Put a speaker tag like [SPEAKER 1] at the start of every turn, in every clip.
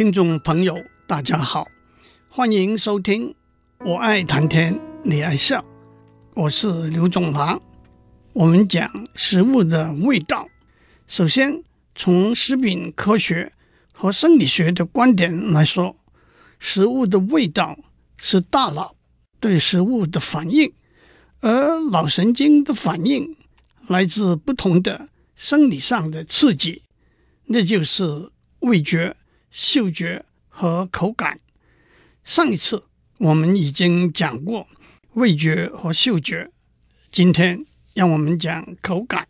[SPEAKER 1] 听众朋友，大家好，欢迎收听。我爱谈天，你爱笑，我是刘总郎。我们讲食物的味道。首先，从食品科学和生理学的观点来说，食物的味道是大脑对食物的反应，而脑神经的反应来自不同的生理上的刺激，那就是味觉。嗅觉和口感。上一次我们已经讲过味觉和嗅觉，今天让我们讲口感。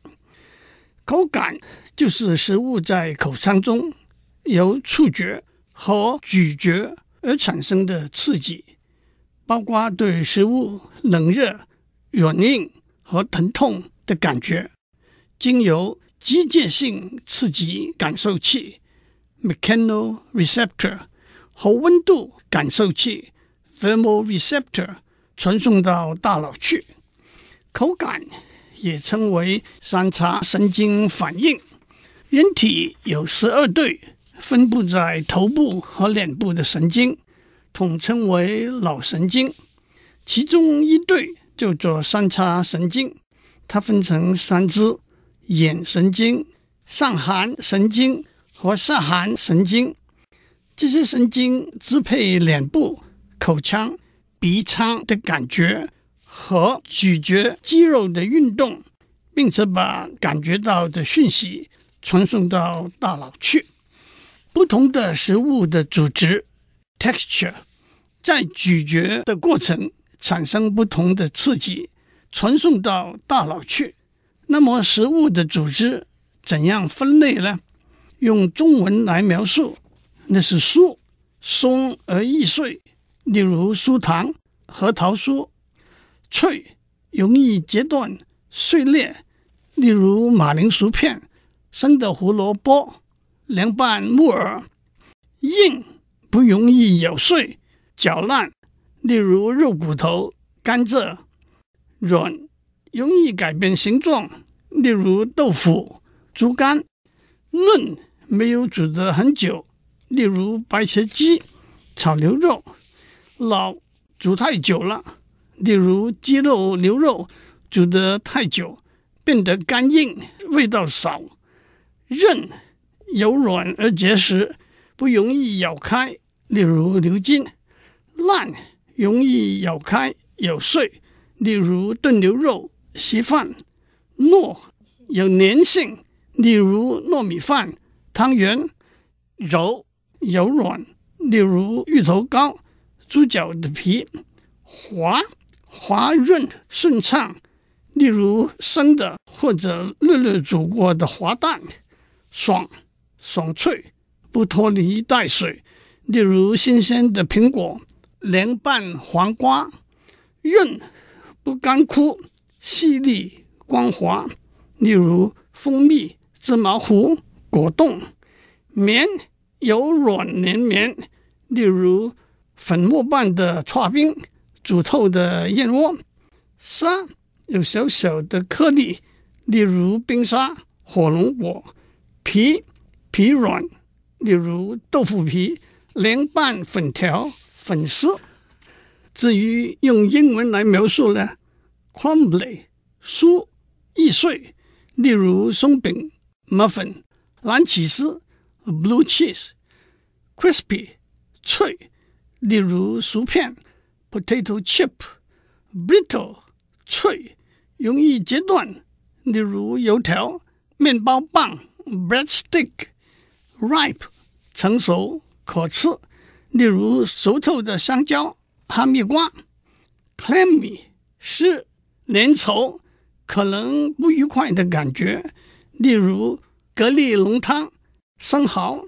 [SPEAKER 1] 口感就是食物在口腔中由触觉和咀嚼而产生的刺激，包括对食物冷热、软硬和疼痛的感觉，经由机械性刺激感受器。Mechanoreceptor 和温度感受器 Thermoreceptor 传送到大脑去。口感也称为三叉神经反应。人体有十二对分布在头部和脸部的神经，统称为脑神经。其中一对叫做三叉神经，它分成三支：眼神经、上颌神经。和下颌神经，这些神经支配脸部、口腔、鼻腔的感觉和咀嚼肌肉的运动，并且把感觉到的讯息传送到大脑去。不同的食物的组织 （texture） 在咀嚼的过程产生不同的刺激，传送到大脑去。那么，食物的组织怎样分类呢？用中文来描述，那是酥，松而易碎，例如酥糖、核桃酥；脆，容易截断、碎裂，例如马铃薯片、生的胡萝卜、凉拌木耳；硬，不容易咬碎、嚼烂，例如肉骨头、甘蔗；软，容易改变形状，例如豆腐、猪肝；嫩。没有煮得很久，例如白切鸡、炒牛肉；老煮太久了，例如鸡肉、牛肉煮得太久，变得干硬，味道少；韧柔软而结实，不容易咬开，例如牛筋；烂容易咬开、咬碎，例如炖牛肉、稀饭；糯有粘性，例如糯米饭。汤圆柔柔软，例如芋头糕、猪脚的皮；滑滑润顺畅，例如生的或者略略煮过的滑蛋；爽爽脆，不拖泥带水，例如新鲜的苹果、凉拌黄瓜；润不干枯，细腻光滑，例如蜂蜜、芝麻糊。果冻绵有软绵绵，例如粉末般的剉冰、煮透的燕窝；沙有小小的颗粒，例如冰沙、火龙果；皮皮软，例如豆腐皮、凉拌粉条、粉丝。至于用英文来描述呢，crumbly 酥易碎，例如松饼、muffin。蓝起司 （blue cheese），crispy 脆，例如薯片 （potato chip）；brittle 脆，容易截断，例如油条、面包棒 （bread stick）；ripe 成熟可吃，例如熟透的香蕉、哈密瓜；clammy 湿粘稠，可能不愉快的感觉，例如。蛤蜊浓汤、生蚝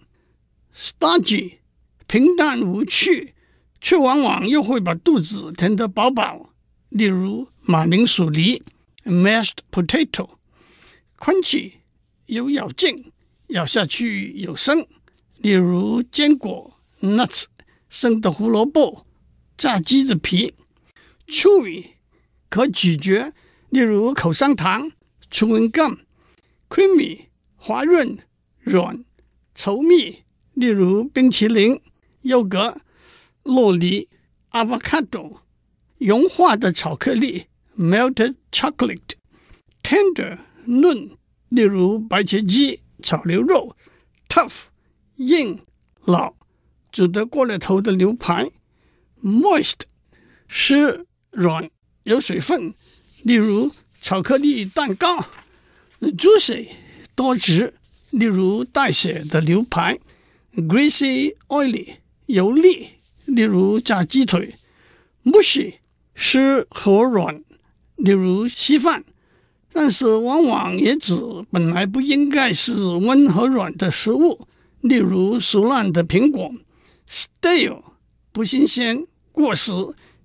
[SPEAKER 1] ，stodgy 平淡无趣，却往往又会把肚子填得饱饱。例如马铃薯泥 （mashed potato），crunchy 有咬劲，咬下去有声。例如坚果 （nuts），生的胡萝卜、炸鸡的皮，chewy 可咀嚼。例如口香糖 （chewing gum），creamy。滑润、软、稠密，例如冰淇淋、优格、洛梨、avocado、融化的巧克力 （melted chocolate）、tender 嫩，例如白切鸡、炒牛肉、tough 硬老、煮得过了头的牛排、moist 湿软有水分，例如巧克力蛋糕、juicy 多汁，例如带血的牛排。Greasy, oily，油腻，例如炸鸡腿；mushy，湿和软，例如稀饭。但是往往也指本来不应该是温和软的食物，例如熟烂的苹果；stale，不新鲜、过时，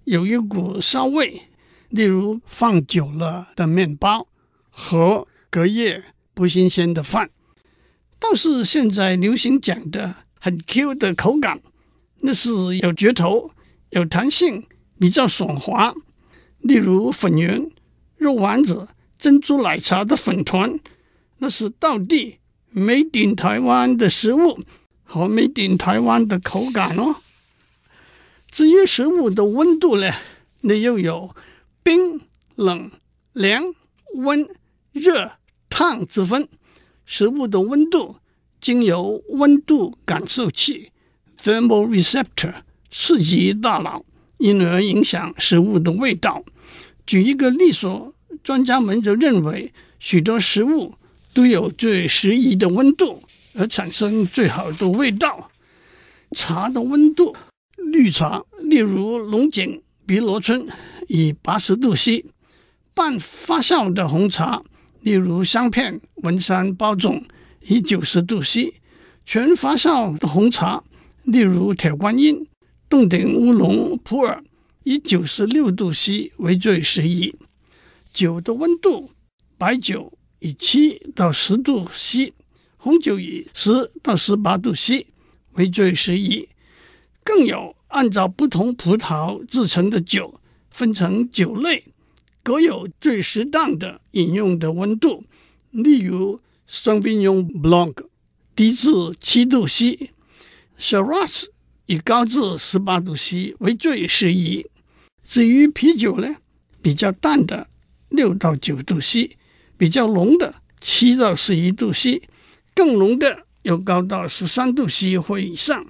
[SPEAKER 1] 有一股骚味，例如放久了的面包和隔夜不新鲜的饭。倒是现在流行讲的很 Q 的口感，那是有嚼头、有弹性、比较爽滑。例如粉圆、肉丸子、珍珠奶茶的粉团，那是道地没顶台湾的食物和没顶台湾的口感哦。至于食物的温度呢，那又有冰、冷、凉、温、热、烫之分。食物的温度经由温度感受器 （thermoreceptor） 刺激大脑，因而影响食物的味道。举一个例说，专家们就认为，许多食物都有最适宜的温度，而产生最好的味道。茶的温度，绿茶，例如龙井、碧螺春，以八十度 C；半发酵的红茶。例如香片、文山、包种以九十度 C，全发酵的红茶，例如铁观音、冻顶乌龙、普洱以九十六度 C 为最适宜。酒的温度，白酒以七到十度 C，红酒以十到十八度 C 为最适宜。更有按照不同葡萄制成的酒，分成酒类。各有最适当的饮用的温度，例如双冰用 Blanc 低至七度 C，Shiraz 以高至十八度 C 为最适宜。至于啤酒呢，比较淡的六到九度 C，比较浓的七到十一度 C，更浓的又高到十三度 C 或以上。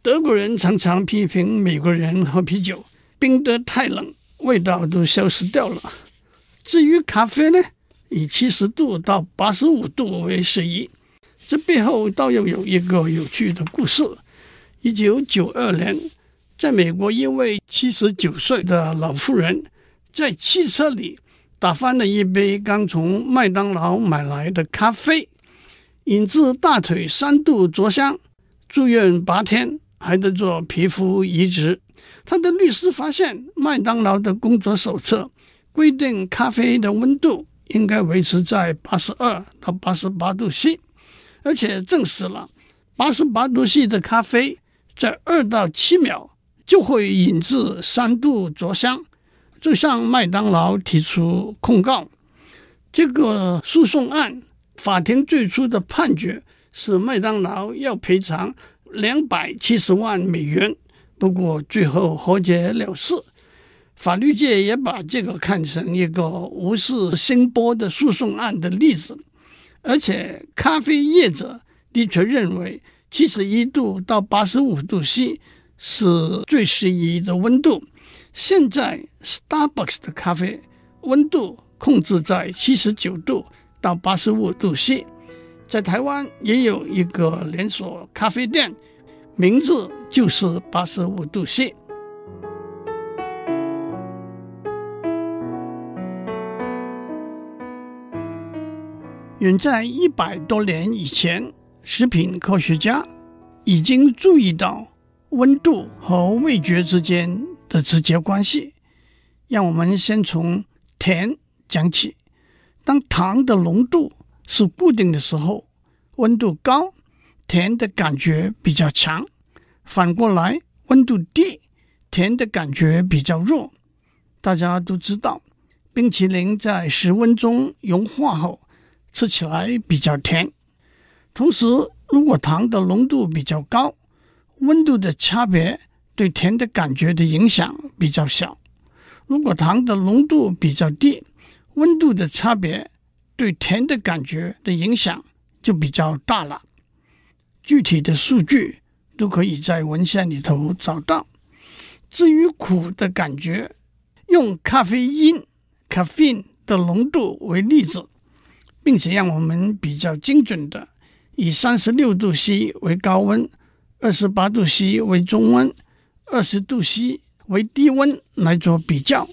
[SPEAKER 1] 德国人常常批评美国人喝啤酒冰得太冷。味道都消失掉了。至于咖啡呢，以七十度到八十五度为适宜。这背后倒又有一个有趣的故事。一九九二年，在美国，一位七十九岁的老妇人在汽车里打翻了一杯刚从麦当劳买来的咖啡，引致大腿三度灼伤，住院八天，还得做皮肤移植。他的律师发现，麦当劳的工作手册规定咖啡的温度应该维持在八十二到八十八度 C，而且证实了八十八度 C 的咖啡在二到七秒就会引致三度灼伤，就向麦当劳提出控告。这个诉讼案，法庭最初的判决是麦当劳要赔偿两百七十万美元。不过最后和解了事，法律界也把这个看成一个无视声波的诉讼案的例子。而且咖啡业者的确认为七十一度到八十五度 C 是最适宜的温度。现在 Starbucks 的咖啡温度控制在七十九度到八十五度 C。在台湾也有一个连锁咖啡店。名字就是八十五度 C。远在一百多年以前，食品科学家已经注意到温度和味觉之间的直接关系。让我们先从甜讲起。当糖的浓度是固定的时候，温度高。甜的感觉比较强，反过来温度低，甜的感觉比较弱。大家都知道，冰淇淋在室温中融化后，吃起来比较甜。同时，如果糖的浓度比较高，温度的差别对甜的感觉的影响比较小；如果糖的浓度比较低，温度的差别对甜的感觉的影响就比较大了。具体的数据都可以在文献里头找到。至于苦的感觉，用咖啡因 （caffeine） 的浓度为例子，并且让我们比较精准的以三十六度 C 为高温，二十八度 C 为中温，二十度 C 为低温来做比较。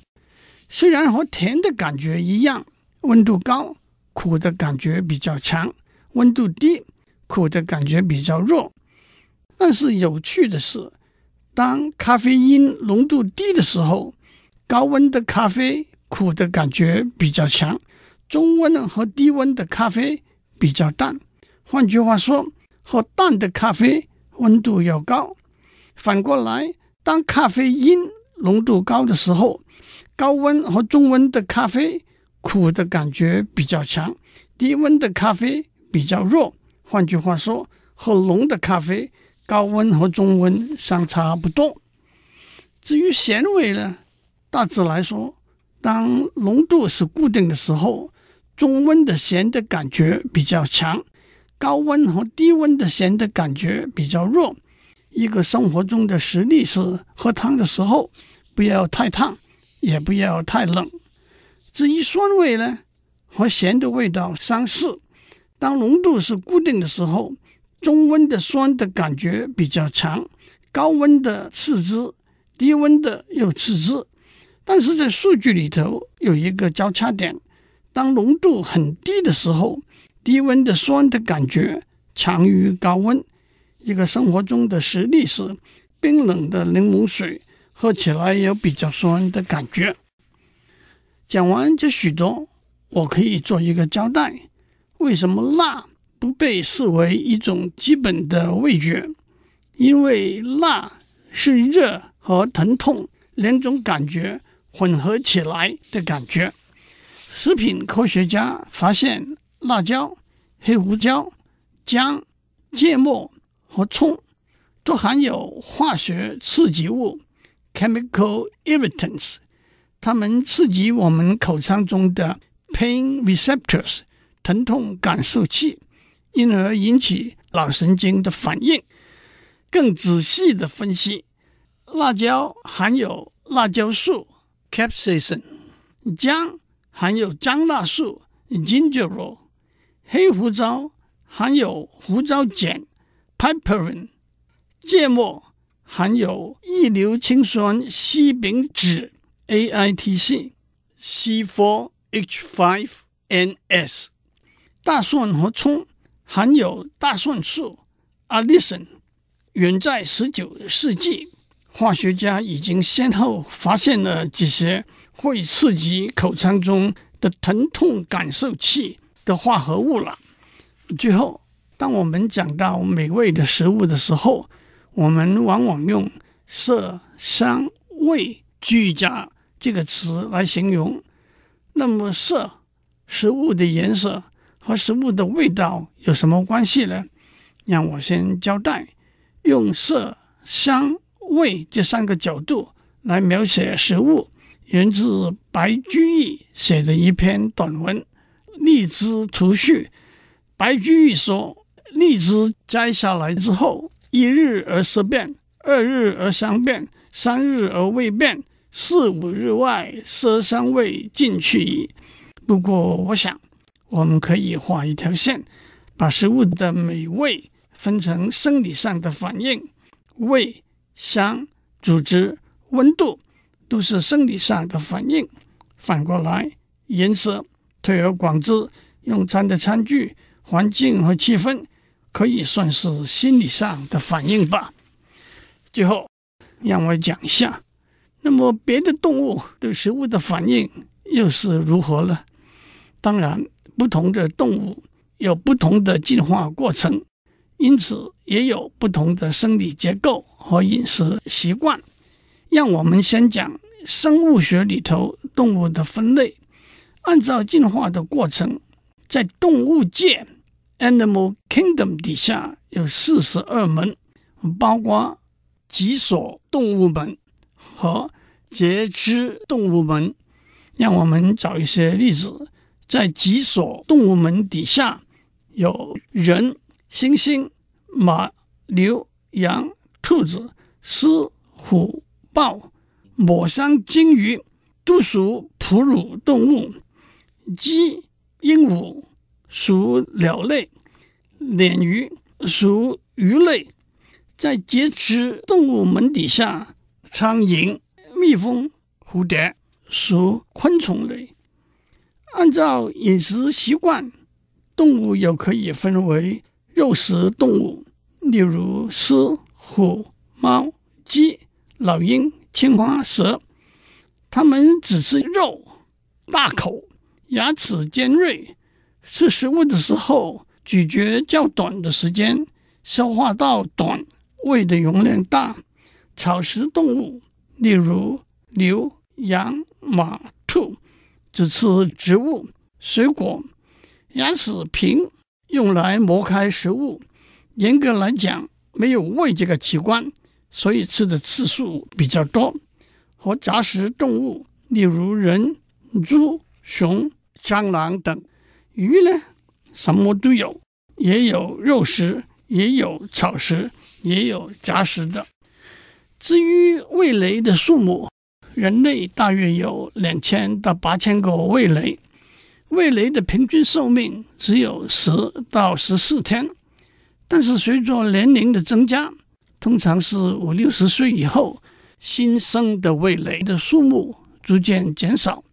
[SPEAKER 1] 虽然和甜的感觉一样，温度高，苦的感觉比较强；温度低，苦的感觉比较弱。但是有趣的是，当咖啡因浓度低的时候，高温的咖啡苦的感觉比较强，中温和低温的咖啡比较淡。换句话说，喝淡的咖啡温度要高。反过来，当咖啡因浓度高的时候，高温和中温的咖啡苦的感觉比较强，低温的咖啡比较弱。换句话说，喝浓的咖啡，高温和中温相差不多。至于咸味呢，大致来说，当浓度是固定的时候，中温的咸的感觉比较强，高温和低温的咸的感觉比较弱。一个生活中的实例是，喝汤的时候不要太烫，也不要太冷。至于酸味呢，和咸的味道相似。当浓度是固定的时候，中温的酸的感觉比较强，高温的次之，低温的又次之。但是在数据里头有一个交叉点，当浓度很低的时候，低温的酸的感觉强于高温。一个生活中的实例是，冰冷的柠檬水喝起来有比较酸的感觉。讲完这许多，我可以做一个交代：为什么辣不被视为一种基本的味觉？因为辣是热和疼痛两种感觉混合起来的感觉。食品科学家发现，辣椒、黑胡椒、姜、芥末。和葱都含有化学刺激物 （chemical irritants），它们刺激我们口腔中的 pain receptors（ 疼痛感受器），因而引起脑神经的反应。更仔细的分析，辣椒含有辣椒素 （capsaicin），姜含有姜辣素 （gingerol），黑胡椒含有胡椒碱。Piperine 芥末含有异硫氰酸烯丙酯 AITC C4H5NS，大蒜和葱含有大蒜素 Allicin。远在十九世纪，化学家已经先后发现了这些会刺激口腔中的疼痛感受器的化合物了。最后。当我们讲到美味的食物的时候，我们往往用色、香、味俱佳这个词来形容。那么，色，食物的颜色和食物的味道有什么关系呢？让我先交代，用色、香、味这三个角度来描写食物，源自白居易写的一篇短文《荔枝图序》。白居易说。荔枝摘下来之后，一日而色变，二日而香变，三日而味变，四五日外，色香味尽去矣。不过，我想我们可以画一条线，把食物的美味分成生理上的反应，味、香、组织、温度都是生理上的反应。反过来，颜色，推而广之，用餐的餐具、环境和气氛。可以算是心理上的反应吧。最后，让我讲一下，那么别的动物对食物的反应又是如何呢？当然，不同的动物有不同的进化过程，因此也有不同的生理结构和饮食习惯。让我们先讲生物学里头动物的分类。按照进化的过程，在动物界。Animal Kingdom 底下有四十二门，包括脊索动物门和节肢动物门。让我们找一些例子，在脊索动物门底下有人、猩猩、马、牛、羊、兔子、狮、虎、豹、抹香鲸鱼，都属哺乳动物。鸡、鹦鹉属鸟类，鲶鱼属鱼类。在节肢动物门底下，苍蝇、蜜蜂、蝴蝶属昆虫类。按照饮食习惯，动物又可以分为肉食动物，例如狮、虎、猫、鸡、老鹰、青蛙、蛇。它们只吃肉，大口。牙齿尖锐，吃食物的时候咀嚼较短的时间，消化道短，胃的容量大。草食动物，例如牛、羊、马、兔，只吃植物、水果。牙齿平，用来磨开食物。严格来讲，没有胃这个器官，所以吃的次数比较多。和杂食动物，例如人、猪、熊。蟑螂等鱼呢，什么都有，也有肉食，也有草食，也有杂食的。至于味蕾的数目，人类大约有两千到八千个味蕾，味蕾的平均寿命只有十到十四天。但是随着年龄的增加，通常是五六十岁以后，新生的味蕾的数目逐渐减少。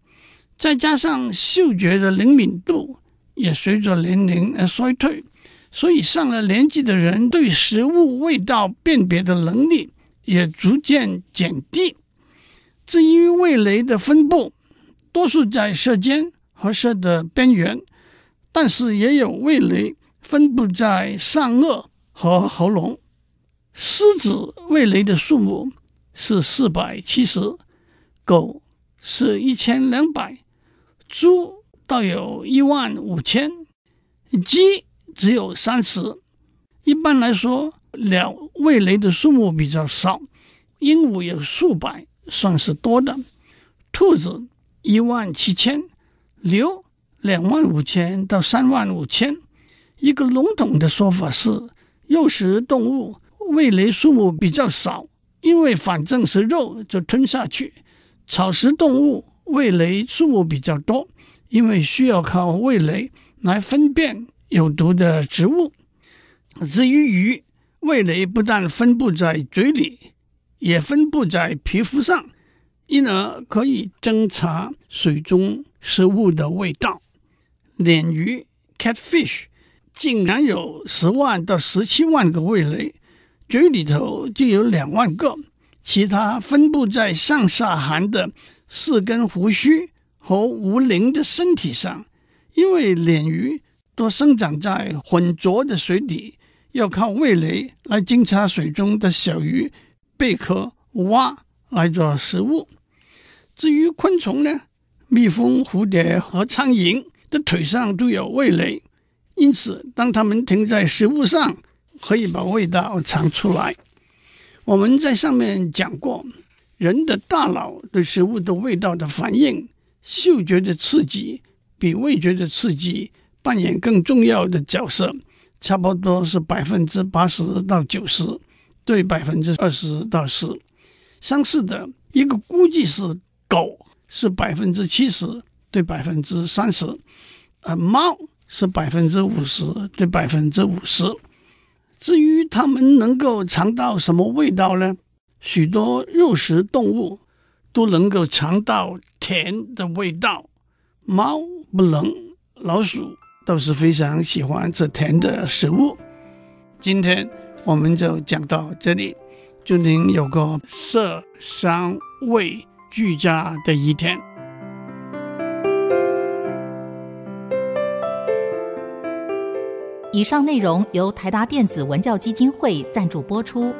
[SPEAKER 1] 再加上嗅觉的灵敏度也随着年龄而衰退，所以上了年纪的人对食物味道辨别的能力也逐渐减低。至于味蕾的分布，多数在舌尖和舌的边缘，但是也有味蕾分布在上颚和喉咙。狮子味蕾的数目是四百七十，狗是一千两百。猪倒有一万五千，鸡只有三十。一般来说，鸟味蕾的数目比较少，鹦鹉有数百，算是多的。兔子一万七千，牛两万五千到三万五千。一个笼统的说法是，肉食动物味蕾数目比较少，因为反正是肉就吞下去。草食动物。味蕾数目比较多，因为需要靠味蕾来分辨有毒的植物。至于鱼，味蕾不但分布在嘴里，也分布在皮肤上，因而可以侦察水中食物的味道。鲶鱼 （catfish） 竟然有十万到十七万个味蕾，嘴里头就有两万个，其他分布在上下颌的。四根胡须和无鳞的身体上，因为鲶鱼多生长在浑浊的水底，要靠味蕾来侦察水中的小鱼、贝壳、蛙来做食物。至于昆虫呢，蜜蜂、蝴蝶和苍蝇的腿上都有味蕾，因此当它们停在食物上，可以把味道尝出来。我们在上面讲过。人的大脑对食物的味道的反应，嗅觉的刺激比味觉的刺激扮演更重要的角色，差不多是百分之八十到九十对百分之二十到十。相似的一个估计是狗是百分之七十对百分之三十，而猫是百分之五十对百分之五十。至于它们能够尝到什么味道呢？许多肉食动物都能够尝到甜的味道，猫不能，老鼠倒是非常喜欢吃甜的食物。今天我们就讲到这里，祝您有个色香味俱佳的一天。
[SPEAKER 2] 以上内容由台达电子文教基金会赞助播出。